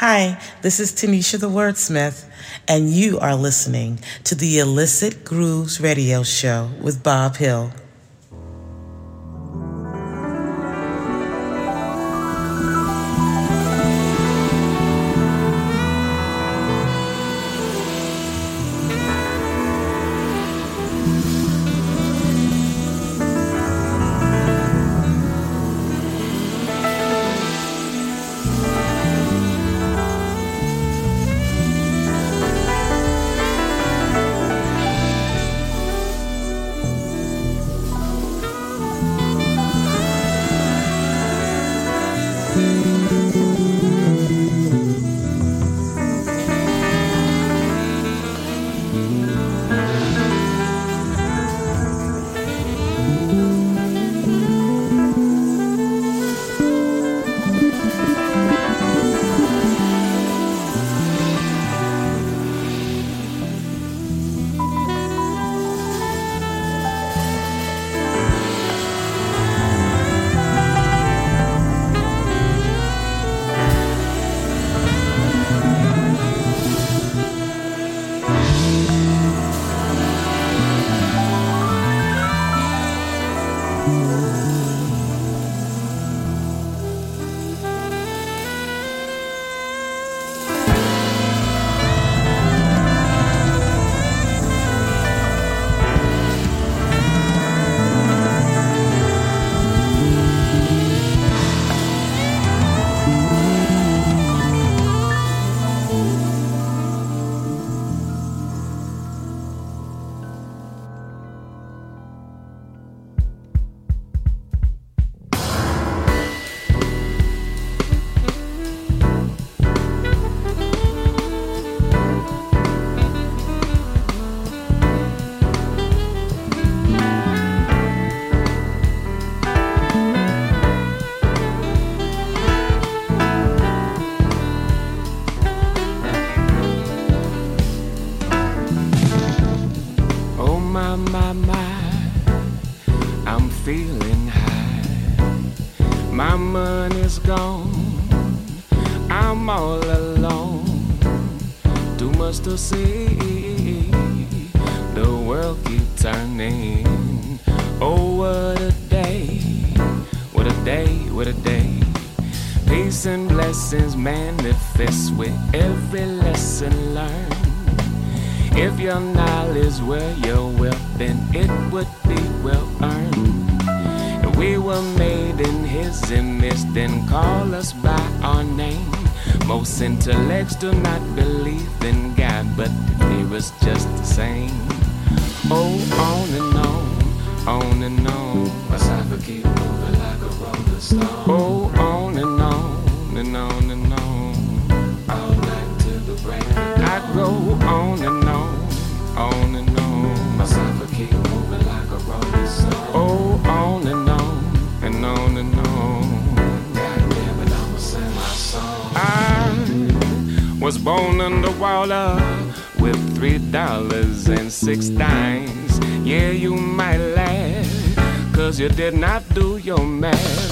Hi, this is Tanisha the Wordsmith, and you are listening to the Illicit Grooves Radio Show with Bob Hill.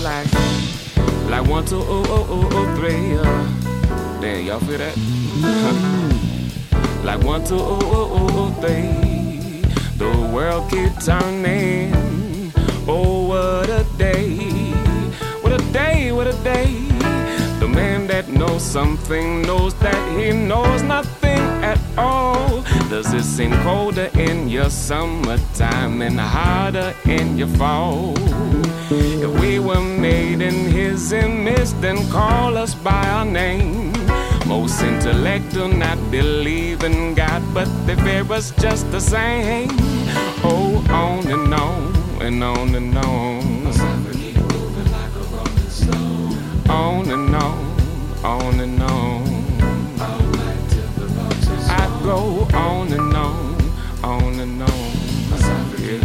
like like one two oh oh oh oh three. Uh. Damn, y'all feel that? like one two oh oh oh oh three. The world keeps turning. Oh, what a day! What a day! What a day! The man that knows something knows that he knows nothing at all does it seem colder in your summertime and harder in your fall? If we were made in his image, then call us by our name. Most intellect do not believe in God, but they fear us just the same. Oh, on and on and on and on. Like on and on, on and on go on and on, on and on. Yeah.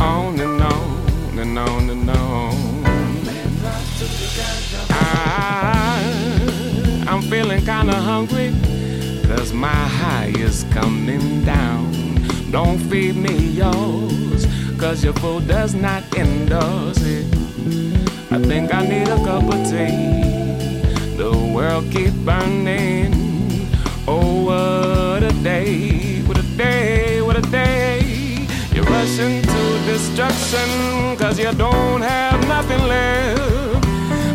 On and on and on and on. I, I'm feeling kinda hungry, cause my high is coming down. Don't feed me yours, cause your food does not endorse it. I think I need a cup of tea. The world keep burning Oh, what a day, what a day, what a day. You rush into destruction cause you don't have nothing left.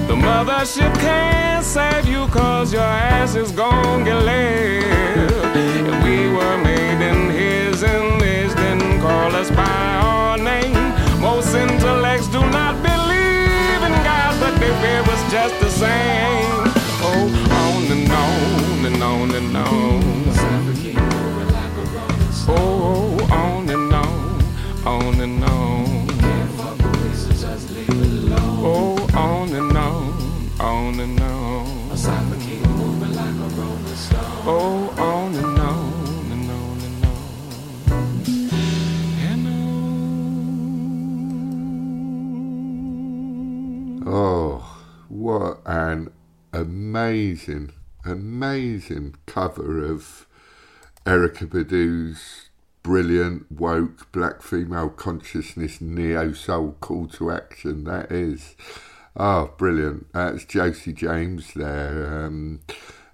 The mothership can't save you cause your ass is gonna get left. If we were made in his image, then call us by our name. Most intellects do not believe in God, but they fear us just the same. On and on and on. Oh, on and on, on and on. Oh, on and on, on and on. Oh, on. And on. Oh, what an amazing, amazing cover of Erykah Badu's brilliant, woke, black female consciousness, neo soul call to action. That is. Oh, brilliant. That's Jose James there, um,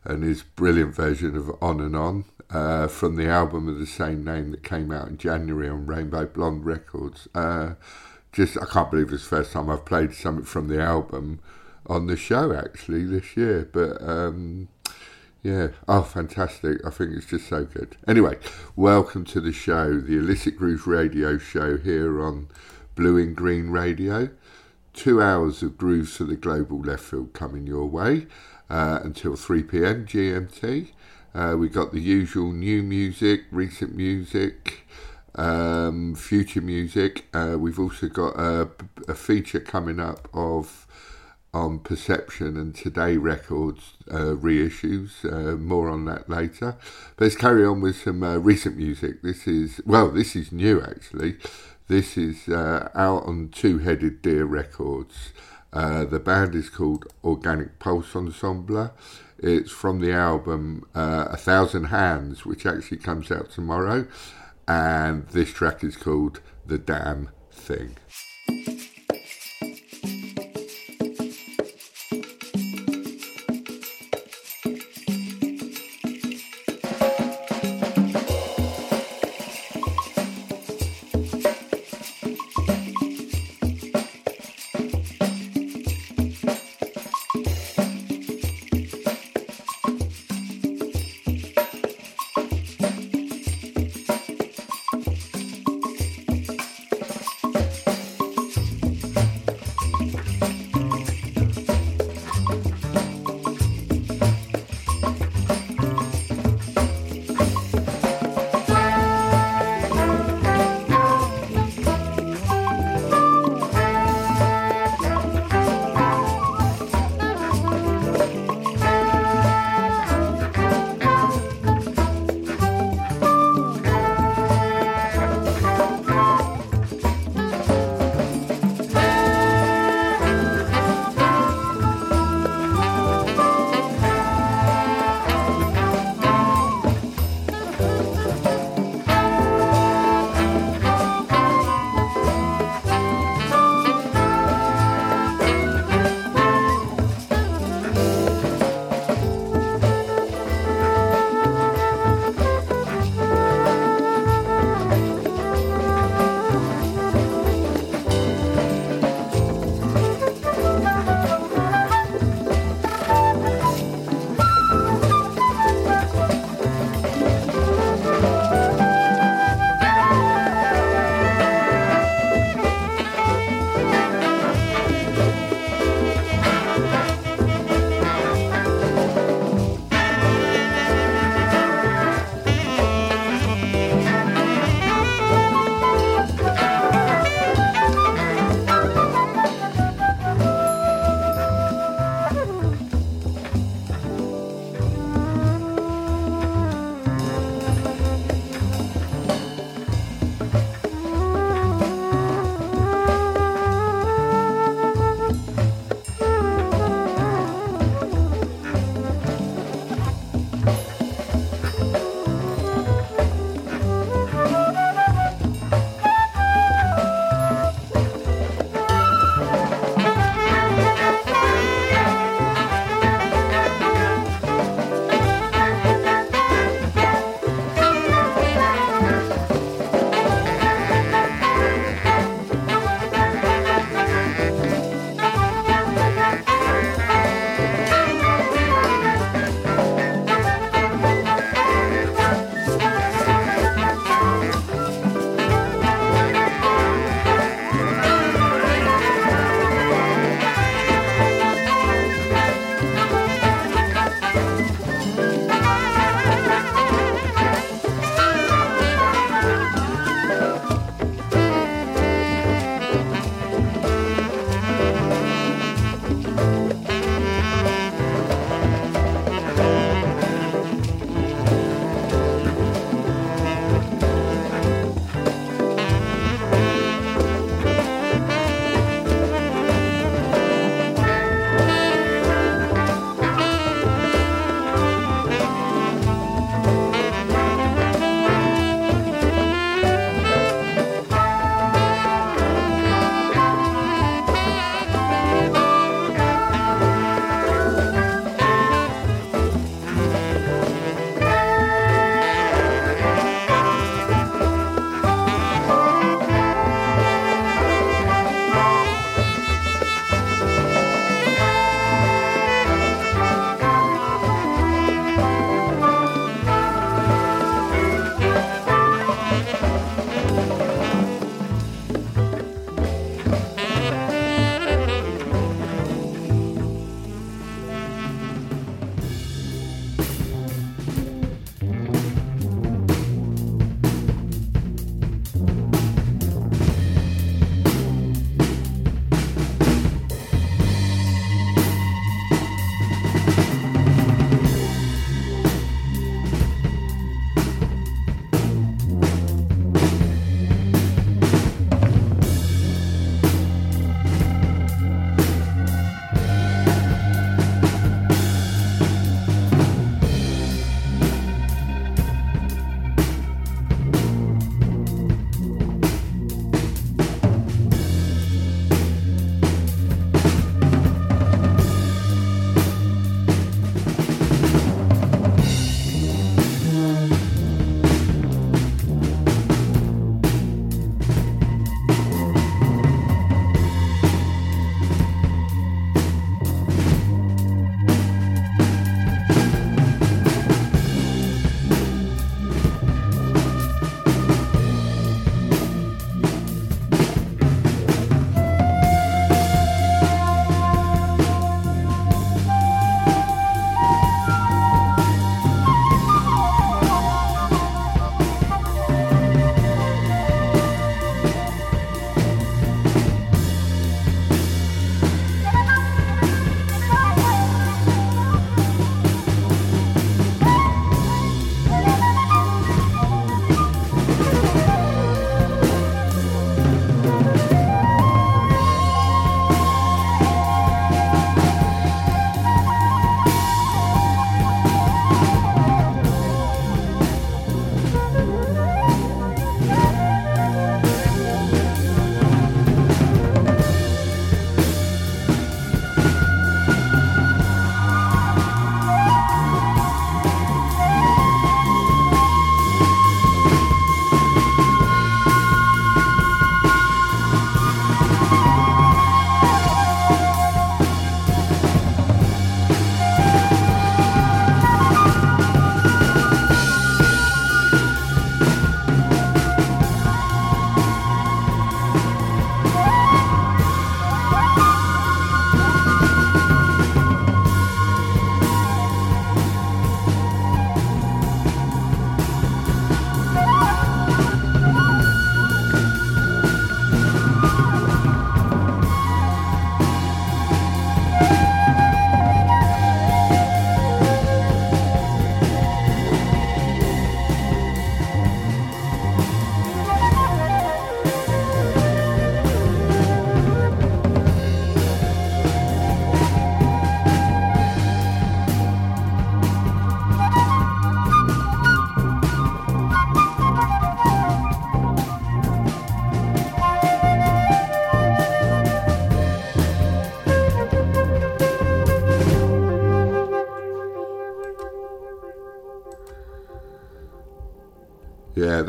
and his brilliant version of On and On uh, from the album of the same name that came out in January on Rainbow Blonde Records. Uh, just, I can't believe it's the first time I've played something from the album on the show actually this year, but um, yeah, oh, fantastic. I think it's just so good. Anyway, welcome to the show, the Illicit Grooves radio show here on Blue In Green Radio. Two hours of grooves for the global left field coming your way uh, until 3 pm GMT. Uh, we got the usual new music, recent music, um, future music. Uh, we've also got a, a feature coming up of on Perception and Today Records uh, reissues. Uh, more on that later. Let's carry on with some uh, recent music. This is, well, this is new actually. This is uh, out on Two Headed Deer Records. Uh, the band is called Organic Pulse Ensemble. It's from the album uh, A Thousand Hands, which actually comes out tomorrow. And this track is called The Damn Thing.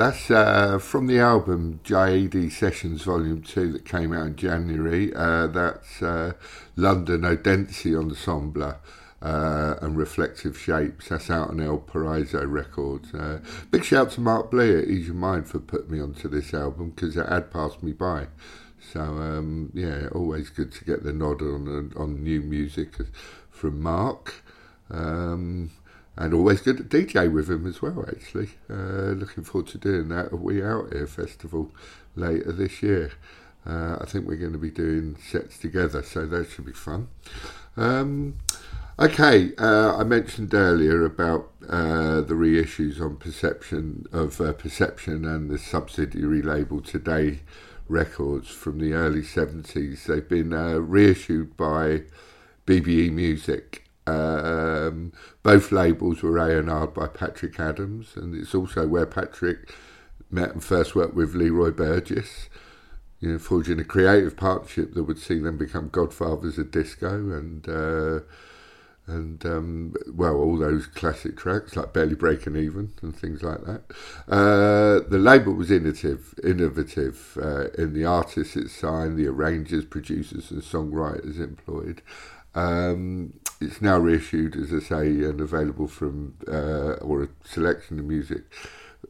That's uh, from the album JAD Sessions Volume 2 that came out in January. Uh, that's uh, London Odense Ensemble. Uh, and Reflective Shapes. That's out on El Paraiso Records. Uh, big shout to Mark Blee at Ease Your Mind for putting me onto this album because it had passed me by. So um, yeah, always good to get the nod on on new music from Mark. Um, and always good to DJ with him as well. Actually, uh, looking forward to doing that at We Out Here festival later this year. Uh, I think we're going to be doing sets together, so that should be fun. Um, okay, uh, I mentioned earlier about uh, the reissues on Perception of uh, Perception and the subsidiary label Today Records from the early seventies. They've been uh, reissued by BBE Music um, both labels were A&R'd by Patrick Adams, and it's also where Patrick met and first worked with Leroy Burgess, you know, forging a creative partnership that would see them become godfathers of disco and uh, and um, well, all those classic tracks like Barely Breaking Even and things like that. Uh, the label was innovative, innovative uh, in the artists it signed, the arrangers, producers, and songwriters employed. Um, it's now reissued, as I say, and available from, uh, or a selection of music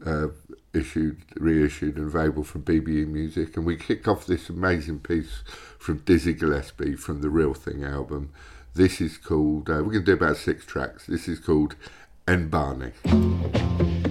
uh, issued, reissued, and available from BBE Music. And we kick off this amazing piece from Dizzy Gillespie from the Real Thing album. This is called, uh, we're going to do about six tracks. This is called N'Bani.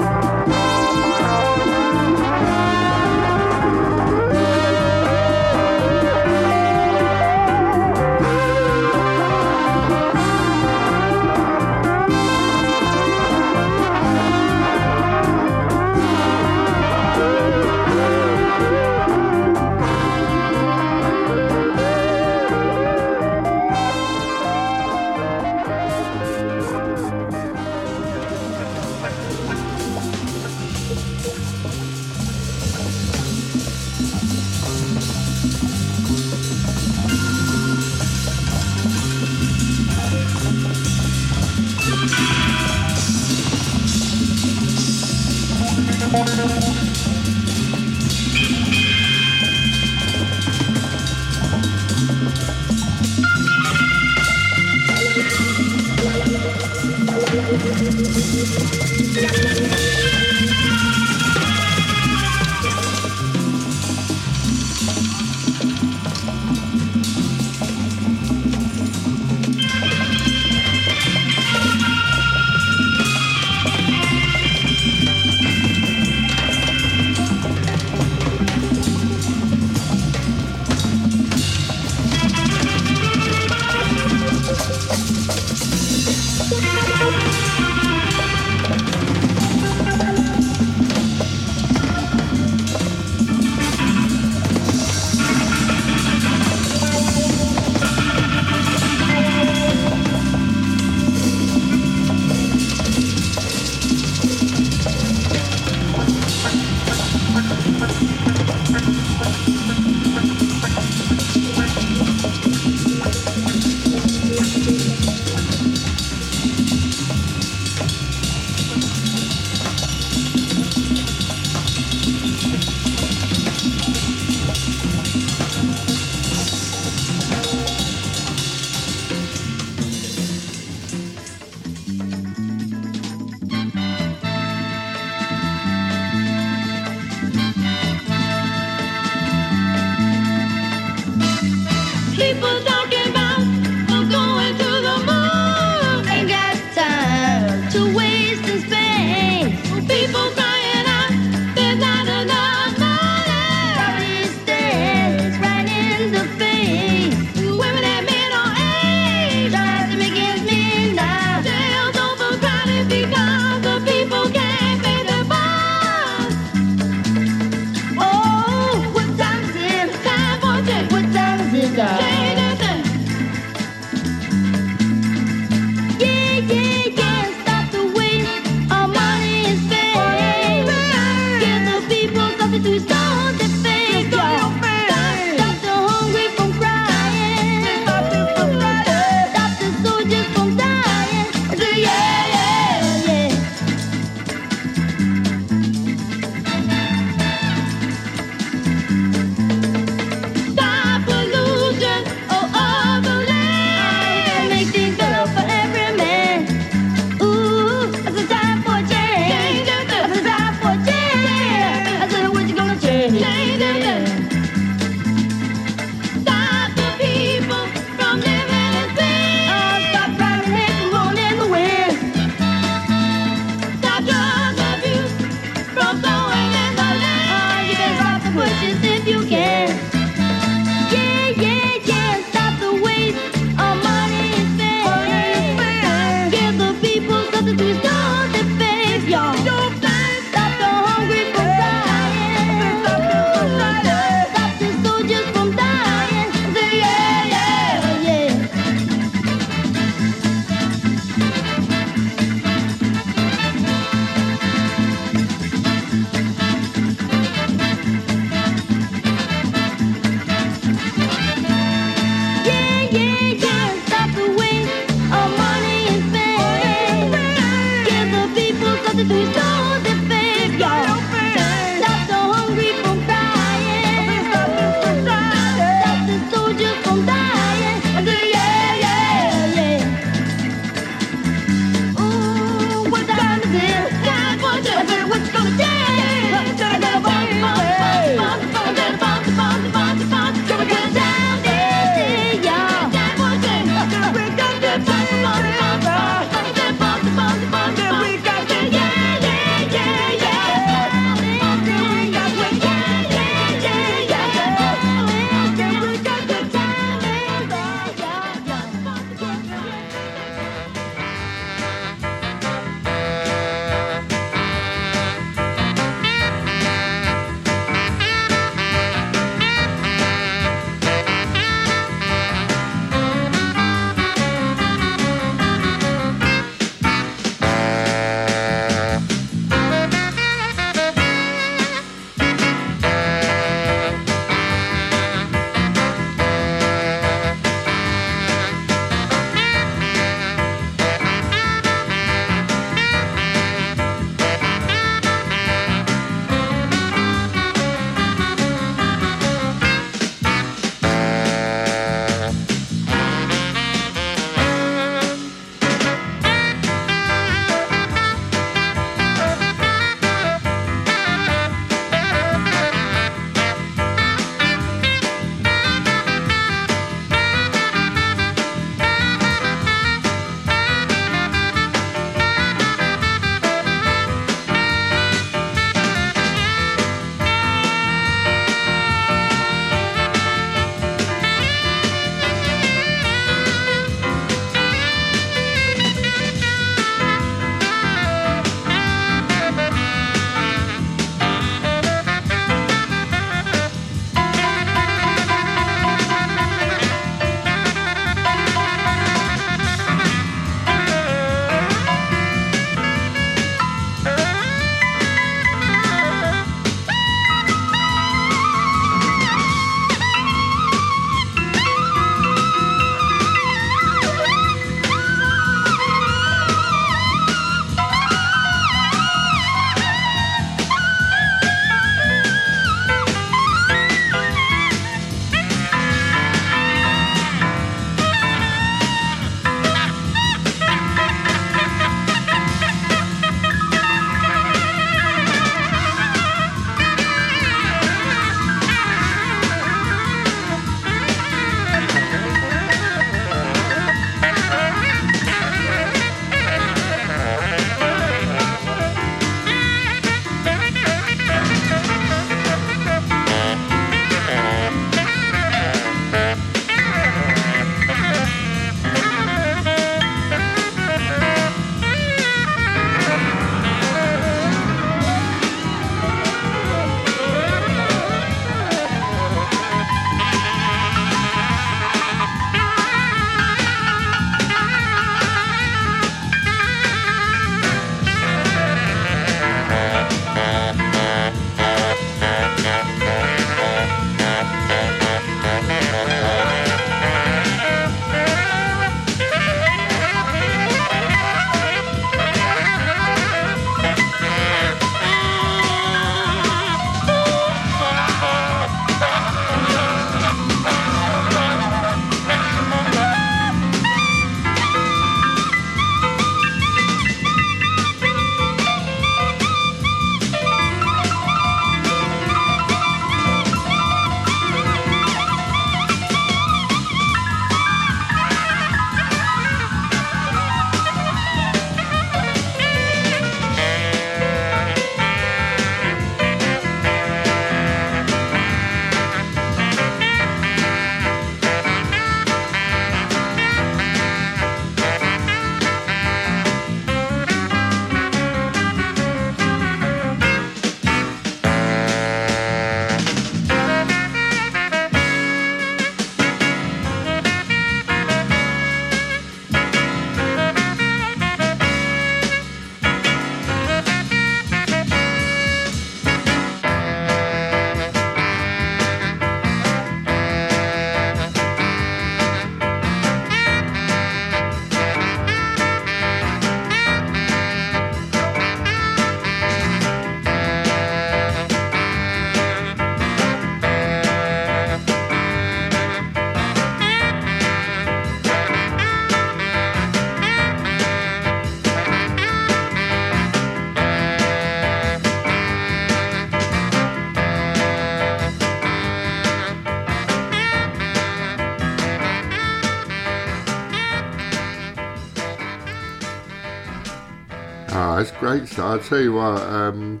I'll tell you what, um,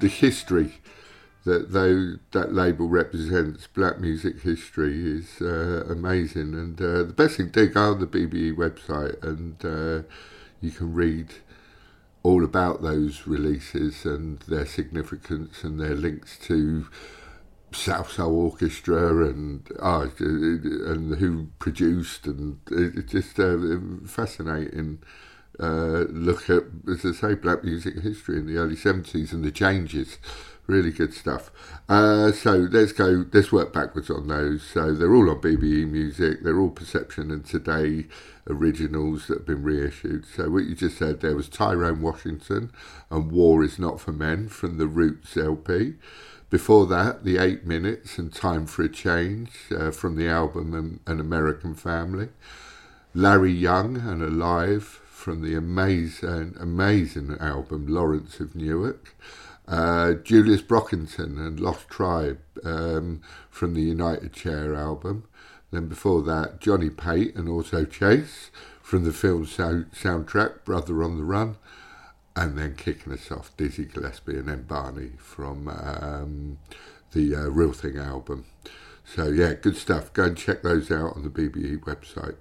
the history that though that label represents black music history is uh, amazing. And uh, the best thing do, go on the BBE website and uh, you can read all about those releases and their significance and their links to South Soul Orchestra and oh, and who produced and it's just uh, fascinating. Uh, look at, as I say, black music history in the early 70s and the changes really good stuff. Uh, so let's go. Let's work backwards on those. So they're all on BBE Music. They're all Perception and Today originals that have been reissued. So what you just said there was Tyrone Washington and War Is Not for Men from the Roots LP. Before that, The Eight Minutes and Time for a Change uh, from the album An, An American Family. Larry Young and Alive from the amazing, amazing album Lawrence of Newark. Uh, Julius Brockington and Lost Tribe um, from the United Chair album. Then before that, Johnny Pate and Auto Chase from the film so- soundtrack Brother on the Run. And then kicking us off, Dizzy Gillespie and N'Bani from um, the uh, Real Thing album. So yeah, good stuff. Go and check those out on the BBE website.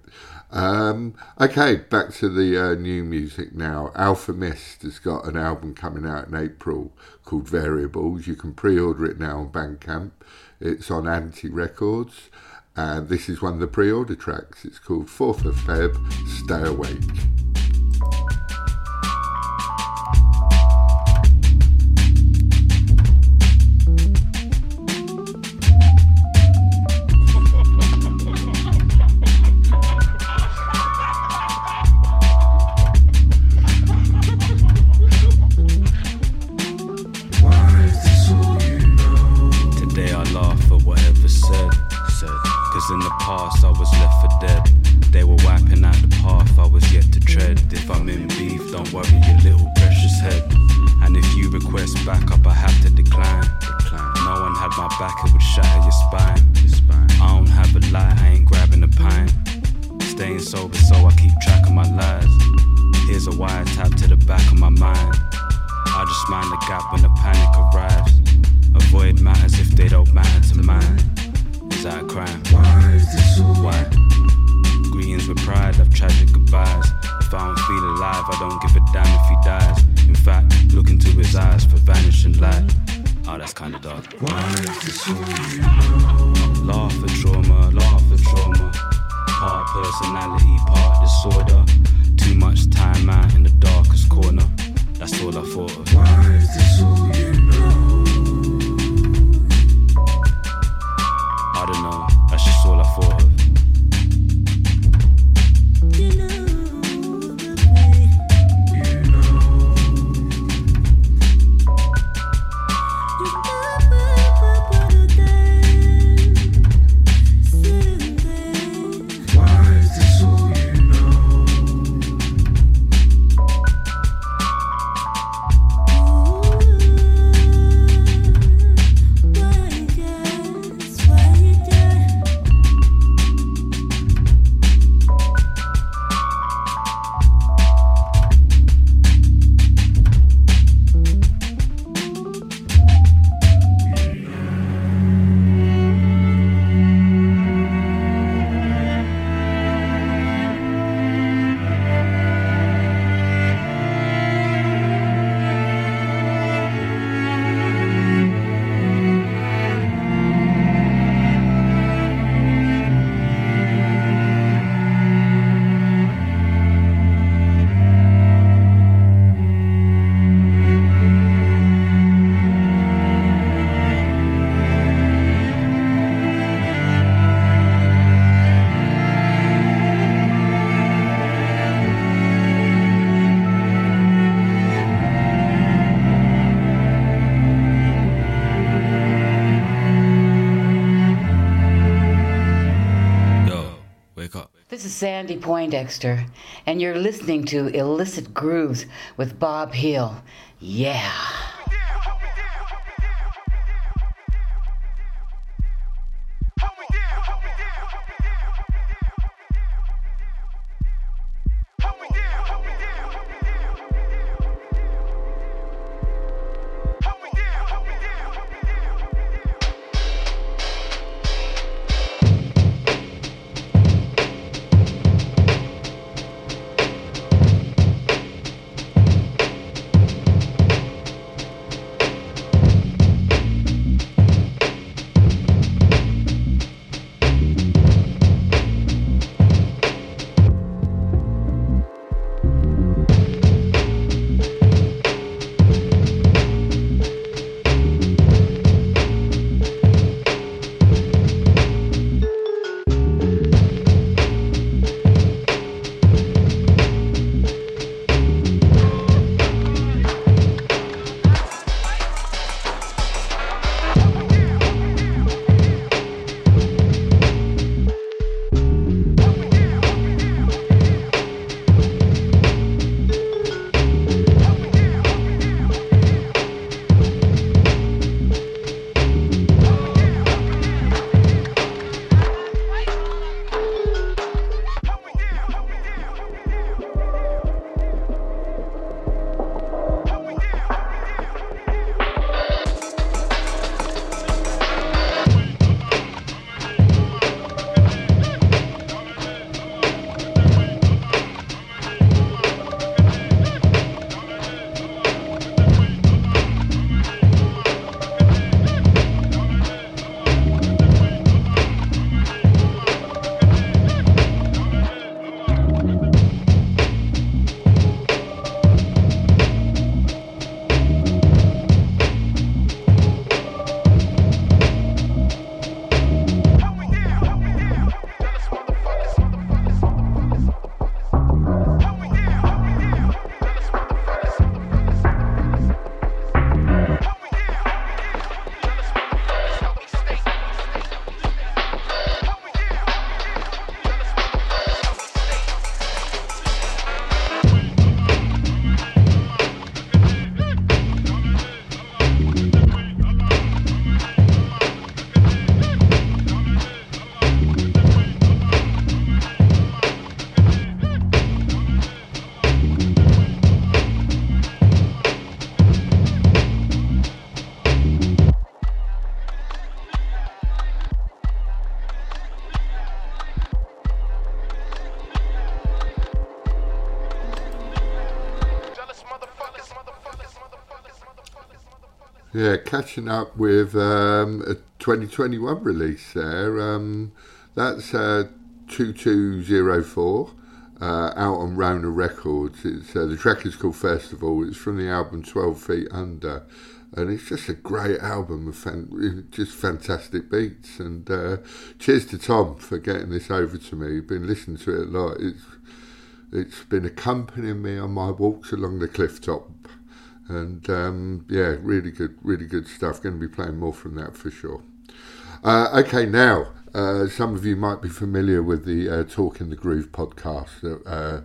Um, okay, back to the uh, new music now. Alfa Mist has got an album coming out in April called Variables. You can pre-order it now on Bandcamp. It's on Anti Records, and this is one of the pre-order tracks. It's called Fourth of Feb. Stay awake. If I'm in beef, don't worry your little precious head. And if you request backup, I have to decline. decline. No one had my back, it would shatter your spine. I don't have a light, I ain't grabbing a pint. Staying sober, so I keep track of my lies. Here's a wire tap to the back of my mind. I just mind the gap when the panic arrives. Avoid matters if they don't matter to mine. Is that a crime? Why is this so? Why? Greetings with pride, I've tragic goodbyes. If I don't feel alive, I don't give a damn if he dies. In fact, look into his eyes for vanishing light. Oh, that's kinda dark. Why is this so? Laugh at trauma, laugh at trauma. Part personality, part disorder. Too much time out in the darkest corner. That's all I thought of. Why is this all you Sandy Poindexter, and you're listening to Illicit Grooves with Bob Hill. Yeah. Yeah, catching up with um, a 2021 release there. Um, that's uh, To.To .04 uh, out on Rona Records. It's uh, The track is called First of All. It's from the album 12 Feet Under. And it's just a great album with fan- just fantastic beats. And uh, cheers to Tom for getting this over to me. You've been listening to it a lot. It's it's been accompanying me on my walks along the cliff top and um, yeah, really good, really good stuff. Going to be playing more from that for sure. Uh, okay, now uh, some of you might be familiar with the uh, Talk in the Groove podcast that, uh,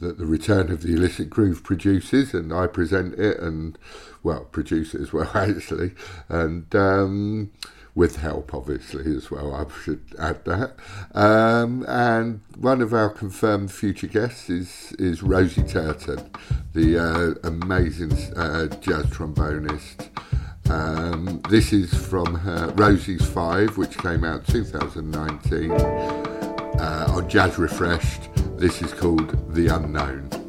that the Return of the Illicit Groove produces, and I present it, and well, produce it as well actually, and. Um, with help, obviously, as well. I should add that. Um, and one of our confirmed future guests is, is Rosie Turton, the uh, amazing uh, jazz trombonist. Um, this is from her Rosie's Five, which came out 2019 uh, on Jazz Re:Freshed. This is called The Unknown.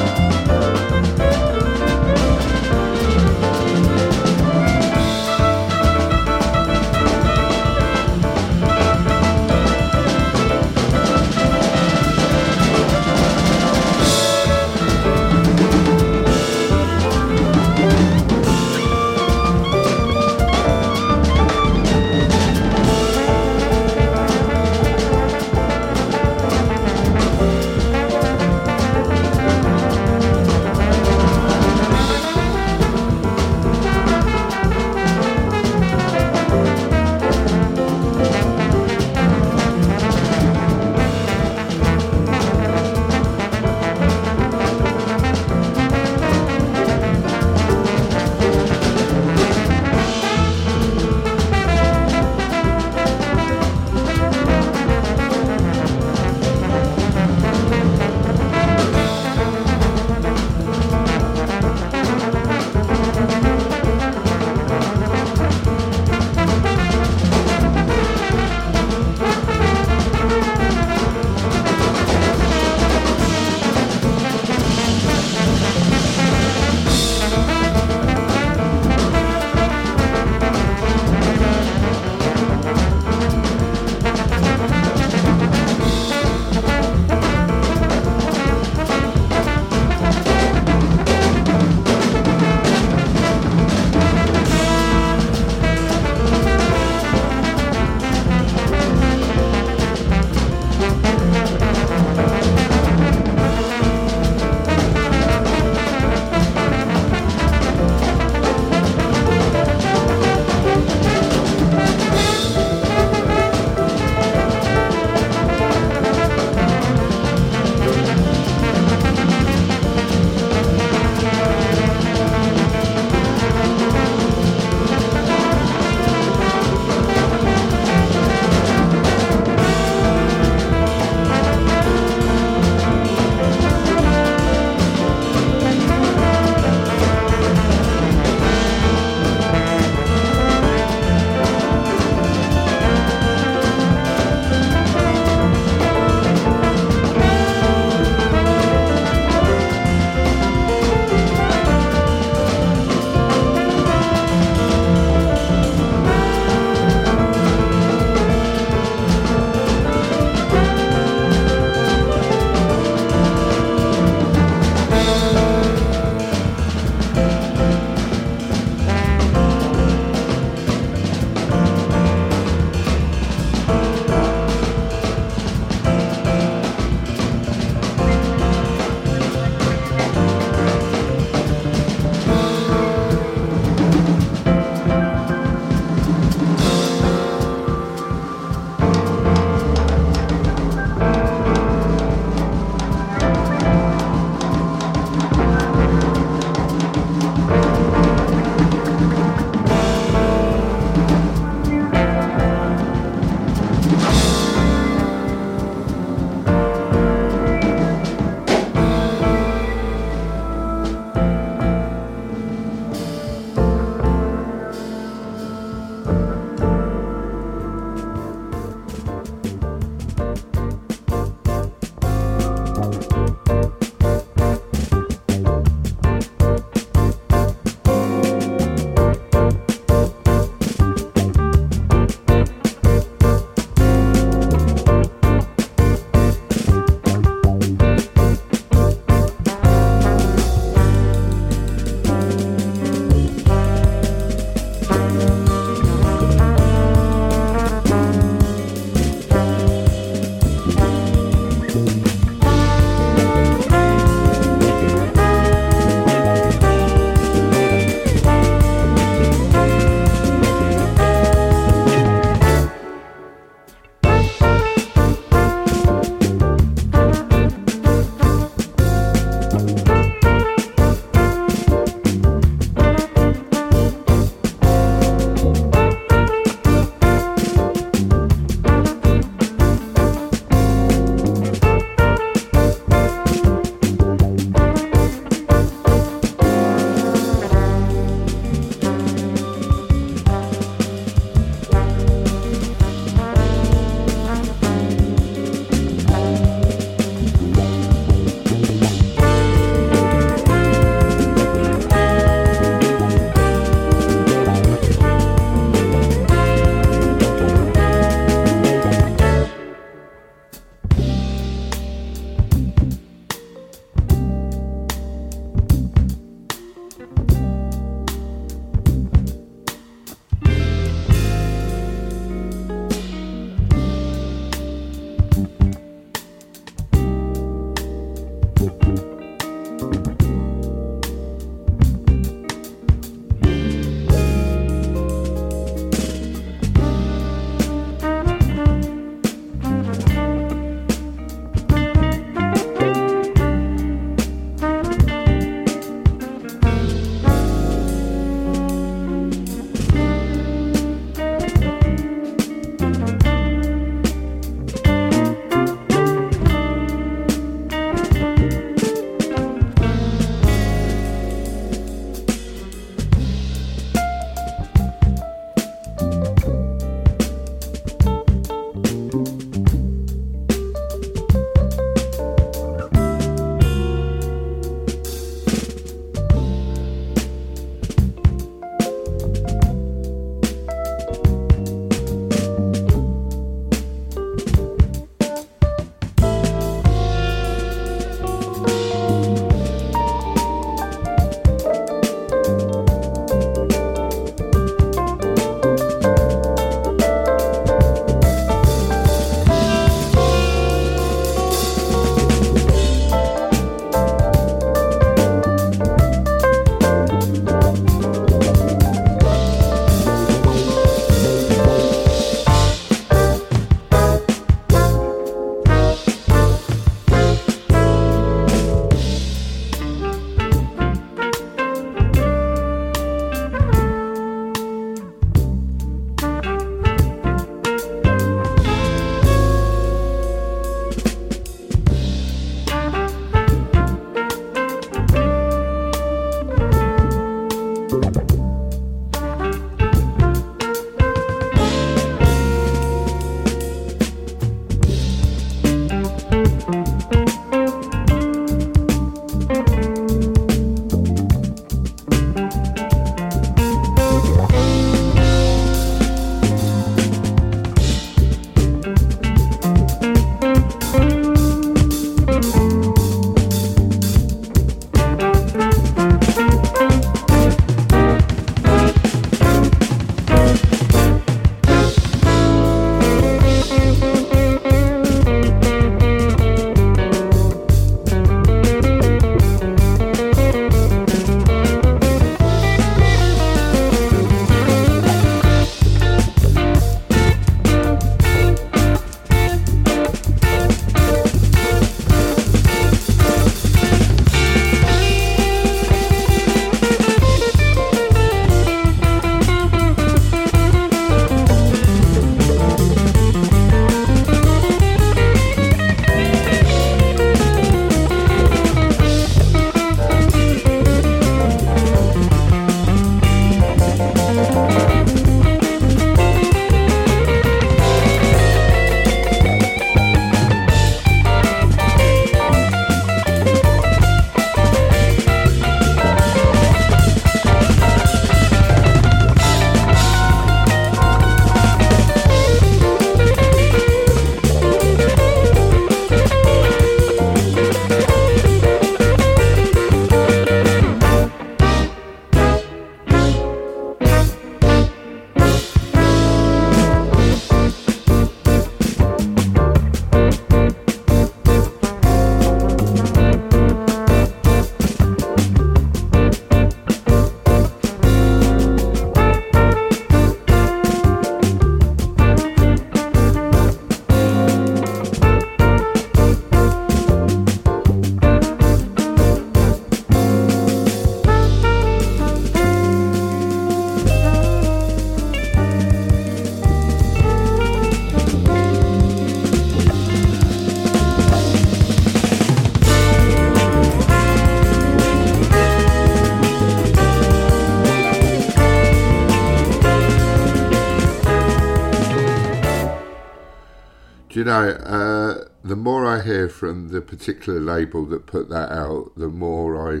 The particular label that put that out, the more I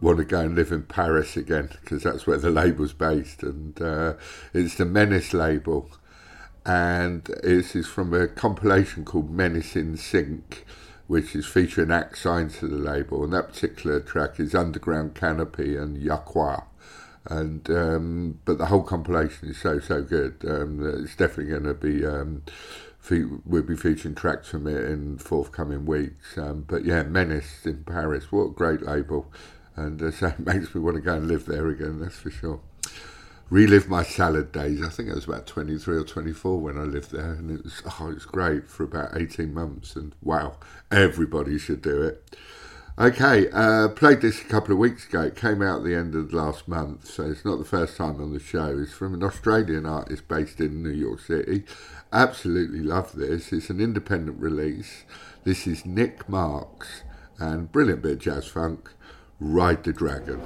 want to go and live in Paris again because that's where the label's based. And uh, it's the Menace label. And this is from a compilation called Menace in Sync, which is featuring acts signed to the label. And that particular track is Underground Canopy and Ya Quoi and um, but the whole compilation is so so good. Um, it's definitely going to be. Um, we'll be featuring tracks from it in forthcoming weeks. Um, but yeah, Menace in Paris, what a great label, and uh, so it makes me want to go and live there again. That's for sure. Relive my salad days. I think I was about twenty three or twenty four when I lived there, and it was oh, it was great for about eighteen months. And wow, everybody should do it. Okay, uh, played this a couple of weeks ago. It came out at the end of last month, so it's not the first time on the show. It's from an Australian artist based in New York City. Absolutely love this. It's an independent release. This is Nick Marks and brilliant bit of jazz funk. Ride the Dragon.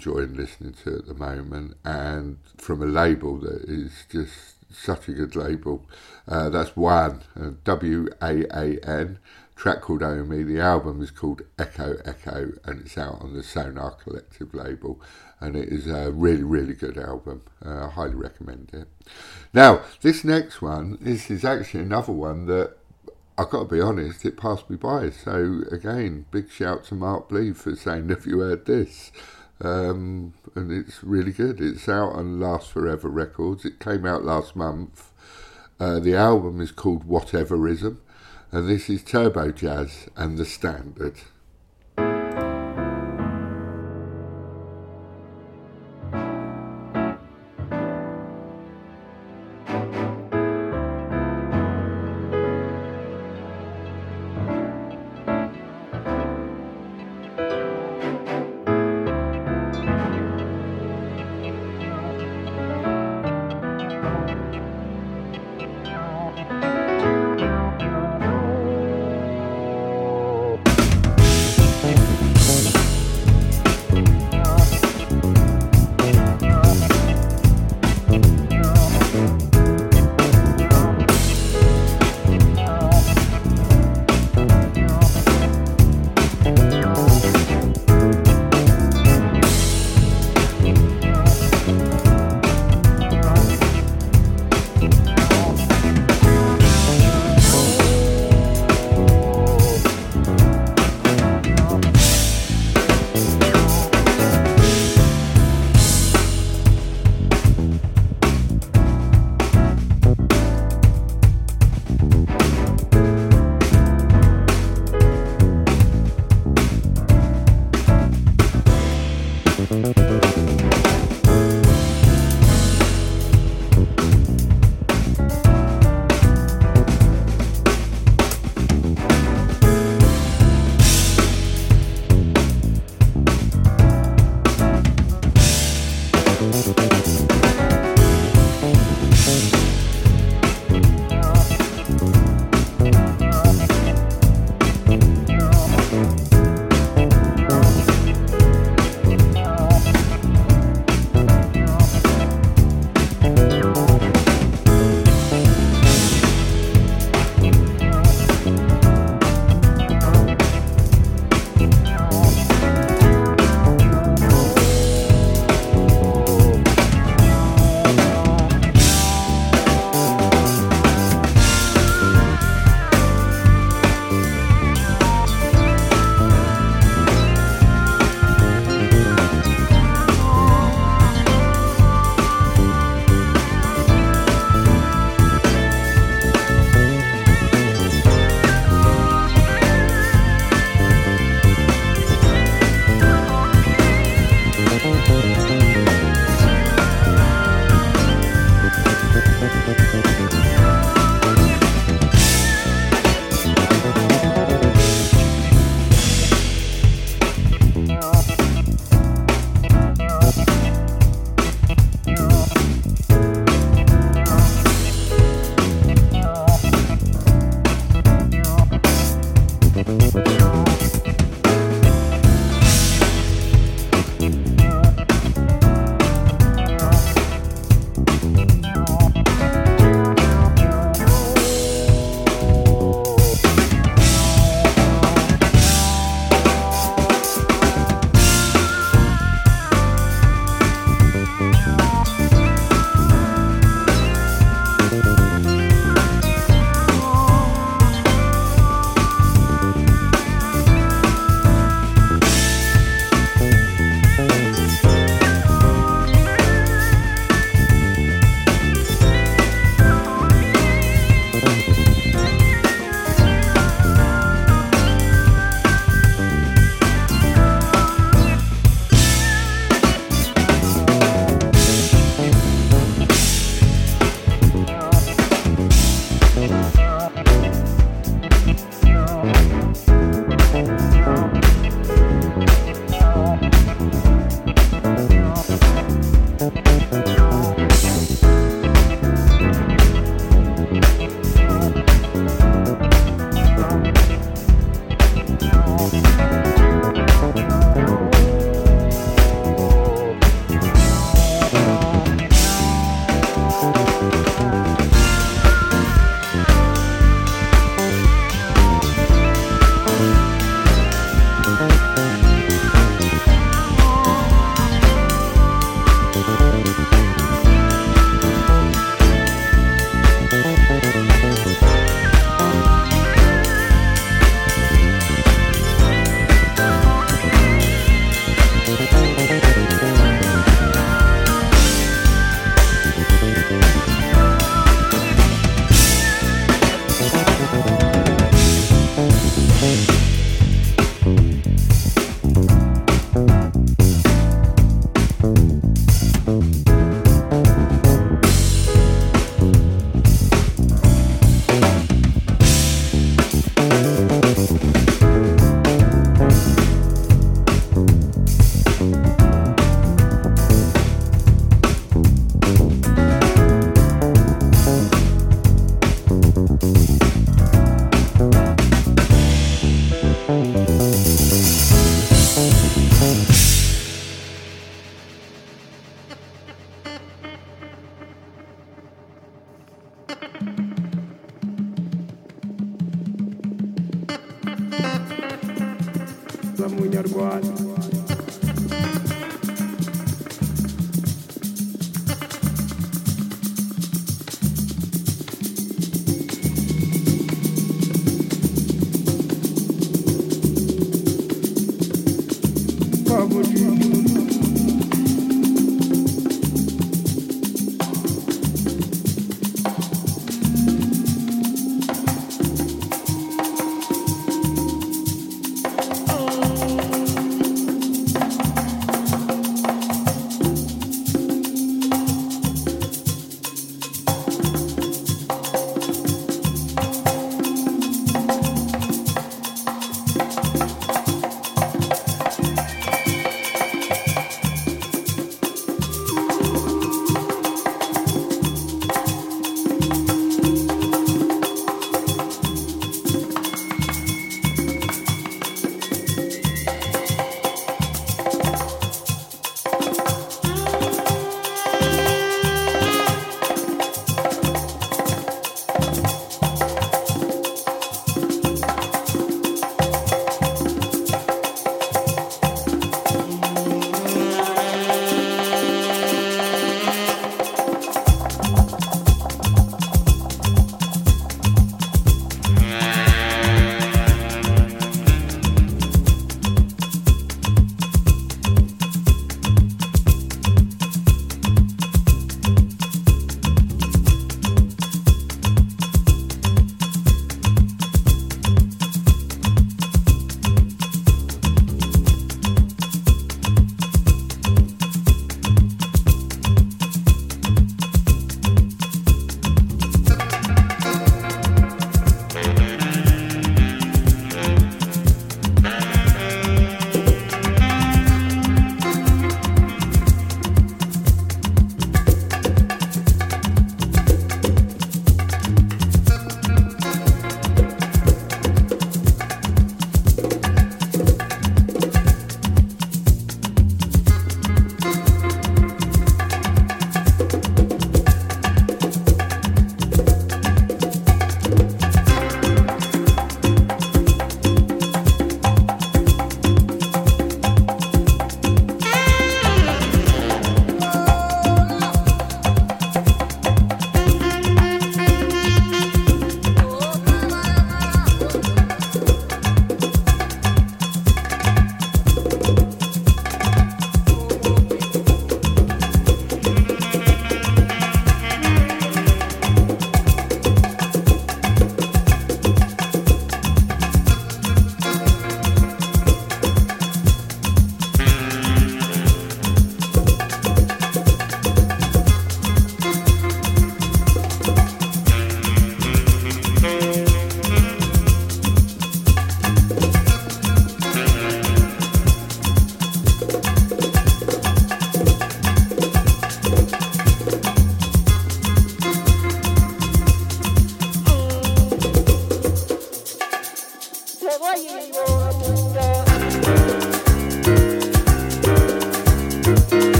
Enjoying listening to at the moment, and from a label that is just such a good label. Uh, that's Waan, uh, W A A N, track called Omi. The album is called Echo Echo, and it's out on the Sonar Kollektiv label. And it is a really, really good album. Uh, I highly recommend it. Now, this next one, this is actually another one that I've got to be honest, it passed me by. So again, big shout to Mark Blee for saying, "Have you heard this?" Um, and it's really good. It's out on Last Forever Records. It came out last month. Uh, the album is called Whateverism, and this is Turbojazz and the Standard.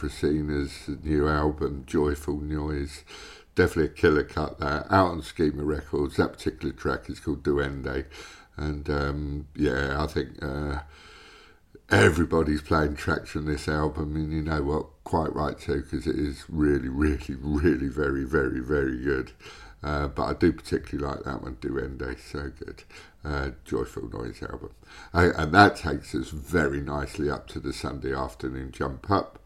Frisina's new album, Joyful Noise. Definitely a killer cut there. Out on Schema Records. That particular track is called Duende. And um, yeah, I think uh, everybody's playing tracks from this album. And you know what? Quite right too, because it is really, really, really very, very, very good. Uh, but I do particularly like that one, Duende, so good. Uh, Joyful Noise album. Uh, and that takes us very nicely up to the Sunday afternoon jump up.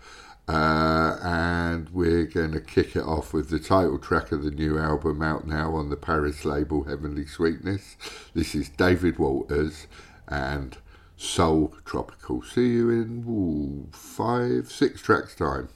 Uh, and we're going to kick it off with the title track of the new album out now on the Paris label Heavenly Sweetness. This is David Walters and Soul Tropical. See you in ooh, five, six tracks time.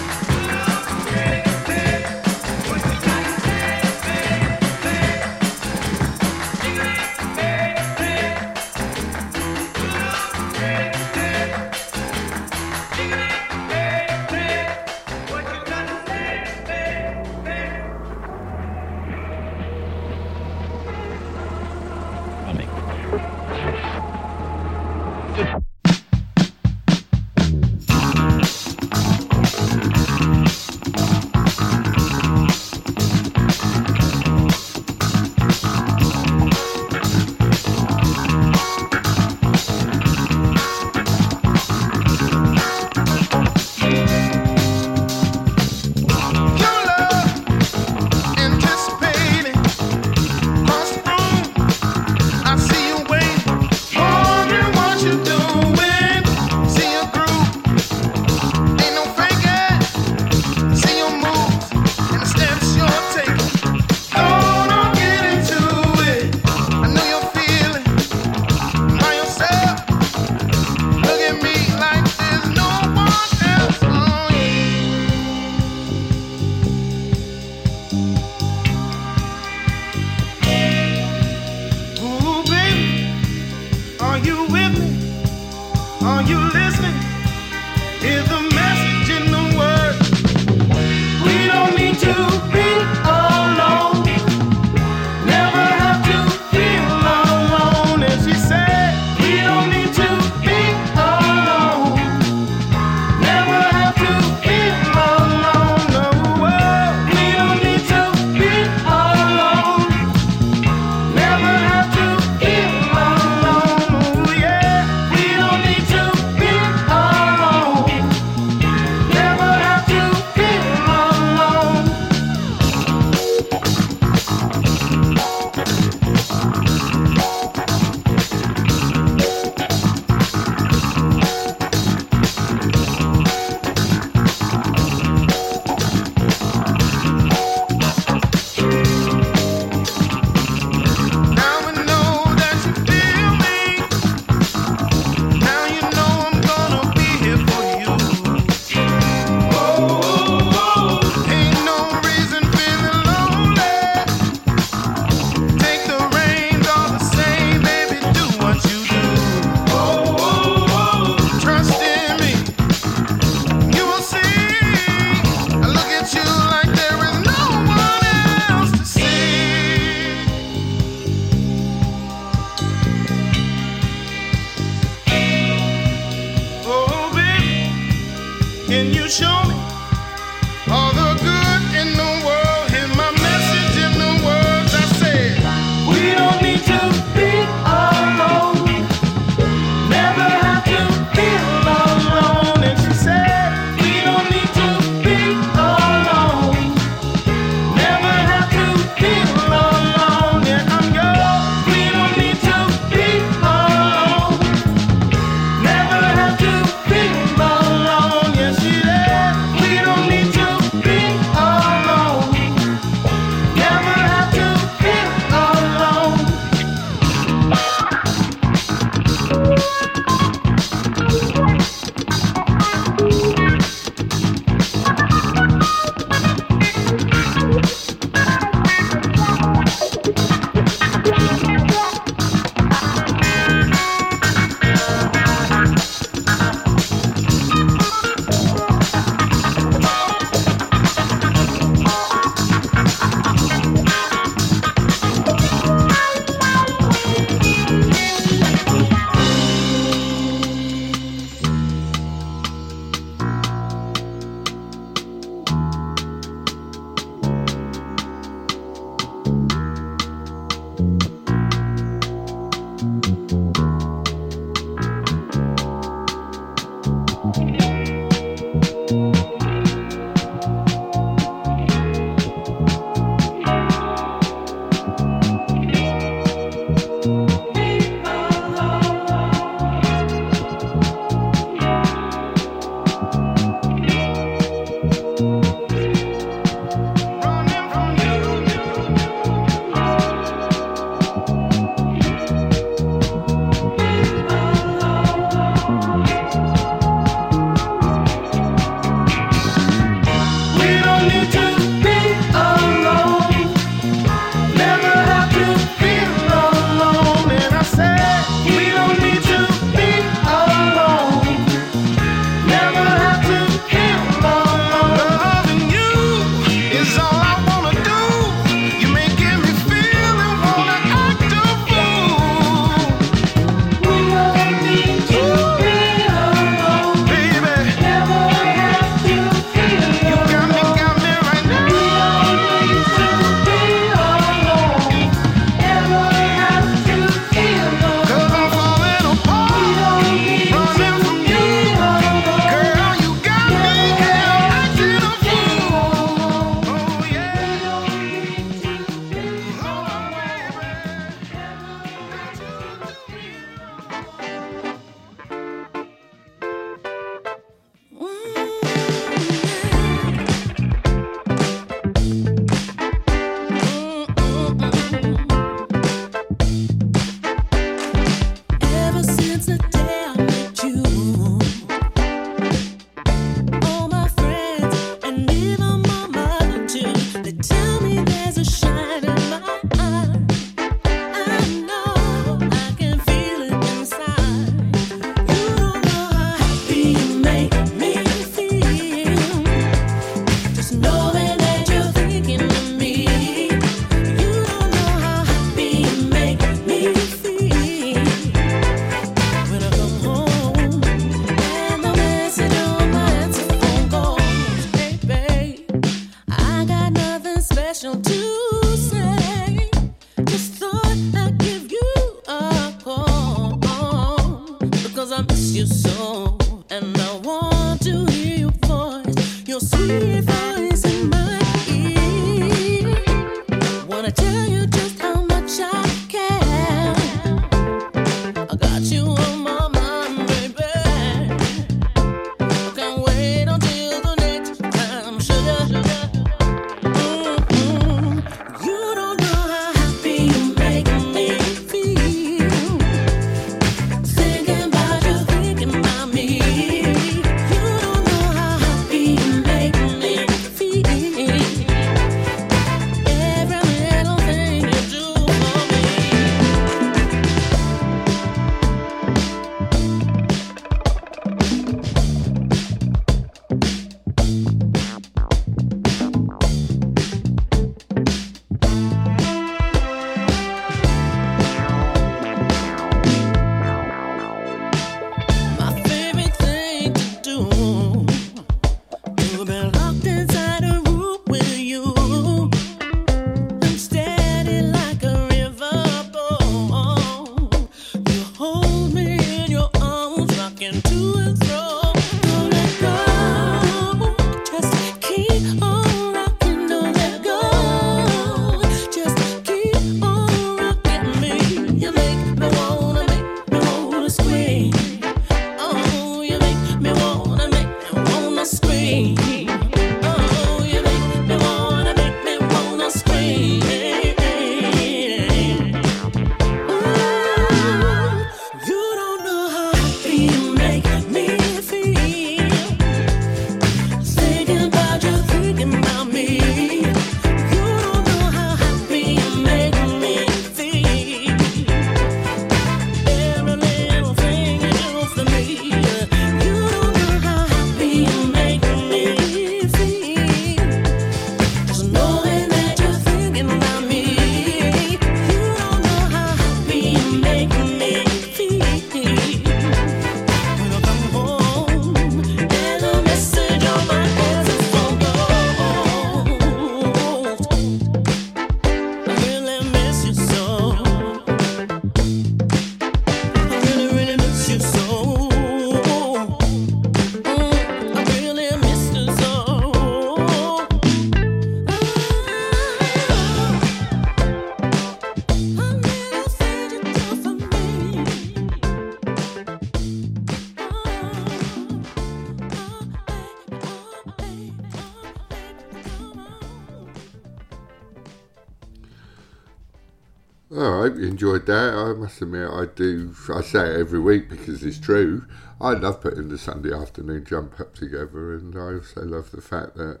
Enjoyed that. I must admit, I do. I say it every week because it's true. I love putting the Sunday afternoon jump up together, and I also love the fact that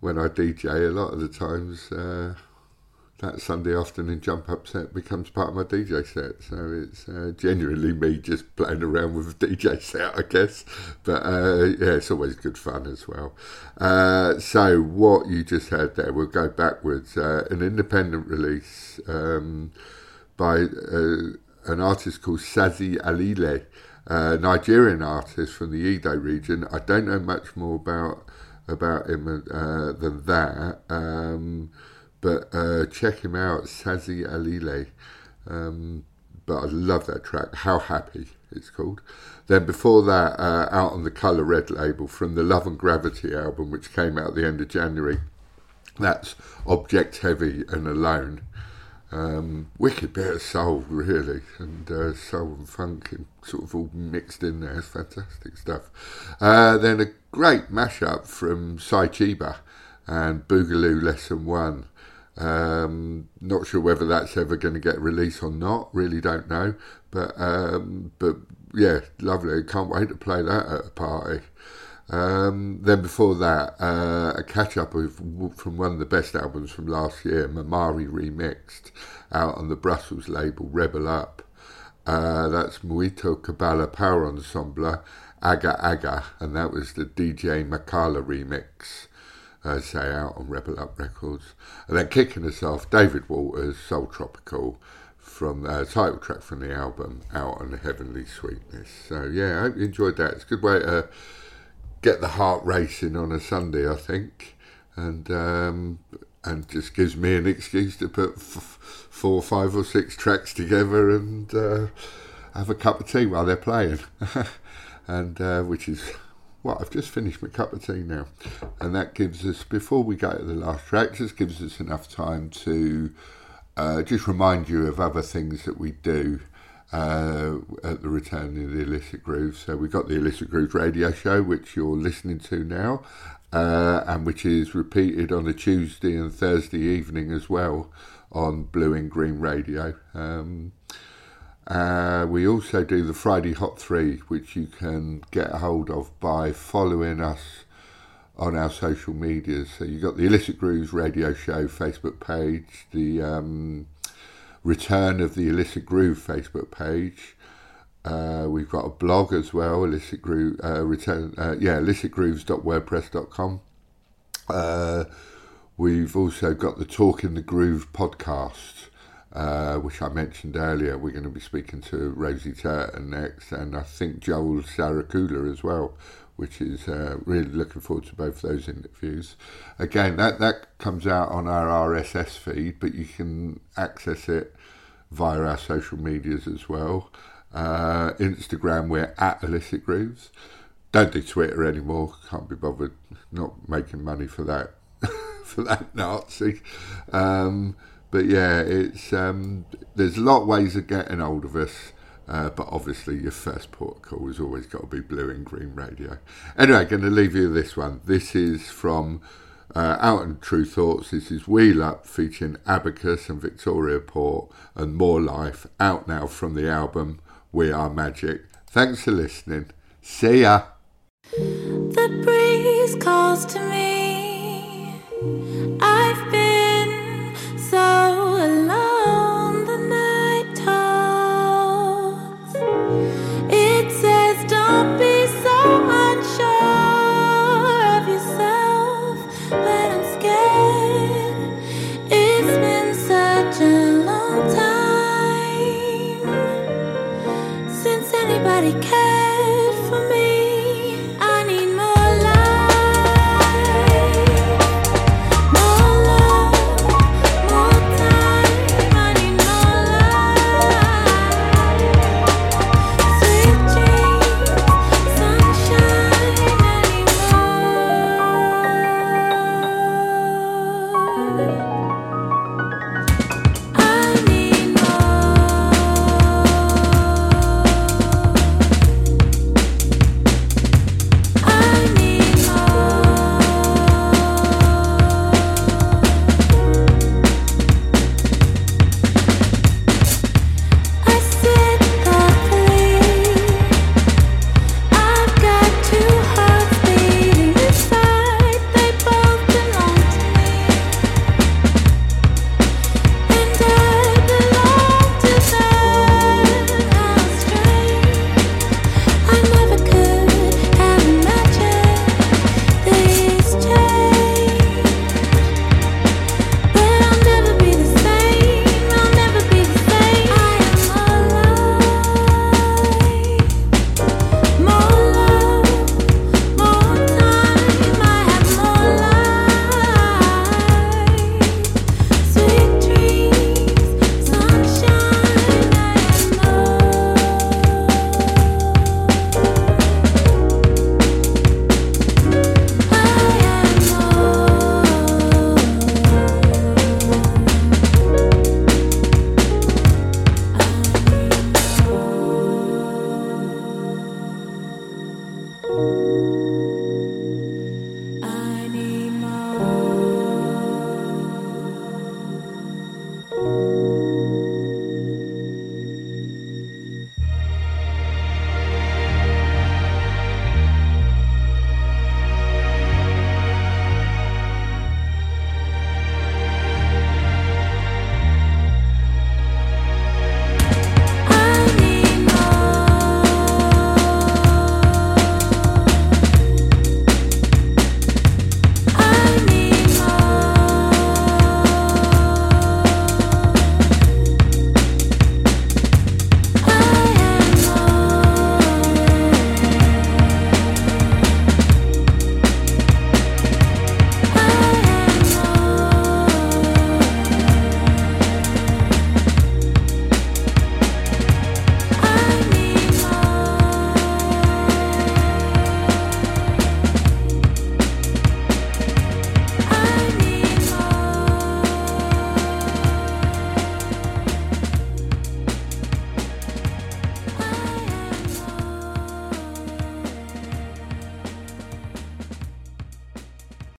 when I DJ, a lot of the times uh, that Sunday afternoon jump up set becomes part of my DJ set. So it's uh, genuinely me just playing around with a DJ set, I guess. But uh, yeah, it's always good fun as well. Uh, so what you just heard there, we'll go backwards. Uh, an independent release um, by uh, an artist called Sazzy Alile, a Nigerian artist from the Edo region. I don't know much more about about him uh, than that. Um, but uh, check him out, Sazzy Alile. Um, but I love that track, How Happy it's called. Then before that, uh, out on the Colour Red label from the Love and Gravity album, which came out at the end of January. That's Object Heavy and Alone. Um, wicked bit of soul, really, and uh, soul and funk and sort of all mixed in there. It's fantastic stuff. Uh, then a great mashup from Si Cheeba and Boogaloo Lesson One. Um, not sure whether that's ever going to get released or not. Really don't know. But um, but yeah, lovely. Can't wait to play that at a party. Um, then before that, uh, a catch up of, from one of the best albums from last year, Mamari Remixed, out on the Brussels label Rebel Up. Uh, that's Muito Kabala Power Ensemble, Aga Aga, and that was the DJ Makala remix, uh, say out on Rebel Up Records. And then kicking us off, David Walters, Soul Tropical, from the title track from the album, Out on Heavenly Sweetness. So yeah, I hope you enjoyed that. It's a good way to get the heart racing on a Sunday, I think, and um, and just gives me an excuse to put f- four, five, or six tracks together and uh, have a cup of tea while they're playing, and uh, which is well, I've just finished my cup of tea now, and that gives us before we go to the last track, just gives us enough time to uh, just remind you of other things that we do. Uh, at the return of the Illicit Groove. So we've got the Illicit Groove radio show, which you're listening to now, uh, and which is repeated on a Tuesday and Thursday evening as well on Blue In Green Radio. Um, uh, we also do the Friday Hot 3, which you can get hold of by following us on our social medias. So you've got the Illicit Grooves radio show Facebook page, the um, Return of the Illicit Groove Facebook page. Uh, we've got a blog as well, Illicit Groove, uh, return, uh, yeah, illicitgrooves.wordpress.com. Uh, we've also got the Talk in the Groove podcast, uh, which I mentioned earlier. We're going to be speaking to Rosie Turton next, and I think Joel Sarakula as well, which is uh, really looking forward to both those interviews. Again, that, that comes out on our RSS feed, but you can access it via our social medias as well. Uh, Instagram, we're at Illicit Grooves. Don't do Twitter anymore. Can't be bothered. Not making money for that. for that Nazi. Um, but yeah, it's um, there's a lot of ways of getting hold of us. Uh, but obviously, your first port call has always got to be Blue In Green Radio. Anyway, going to leave you this one. This is from uh, Out and Tru Thoughts. This is Wheel Up featuring Abacus and Victoria Port and More Life out now from the album We Are Magic. Thanks for listening. See ya. The breeze calls to me. I've been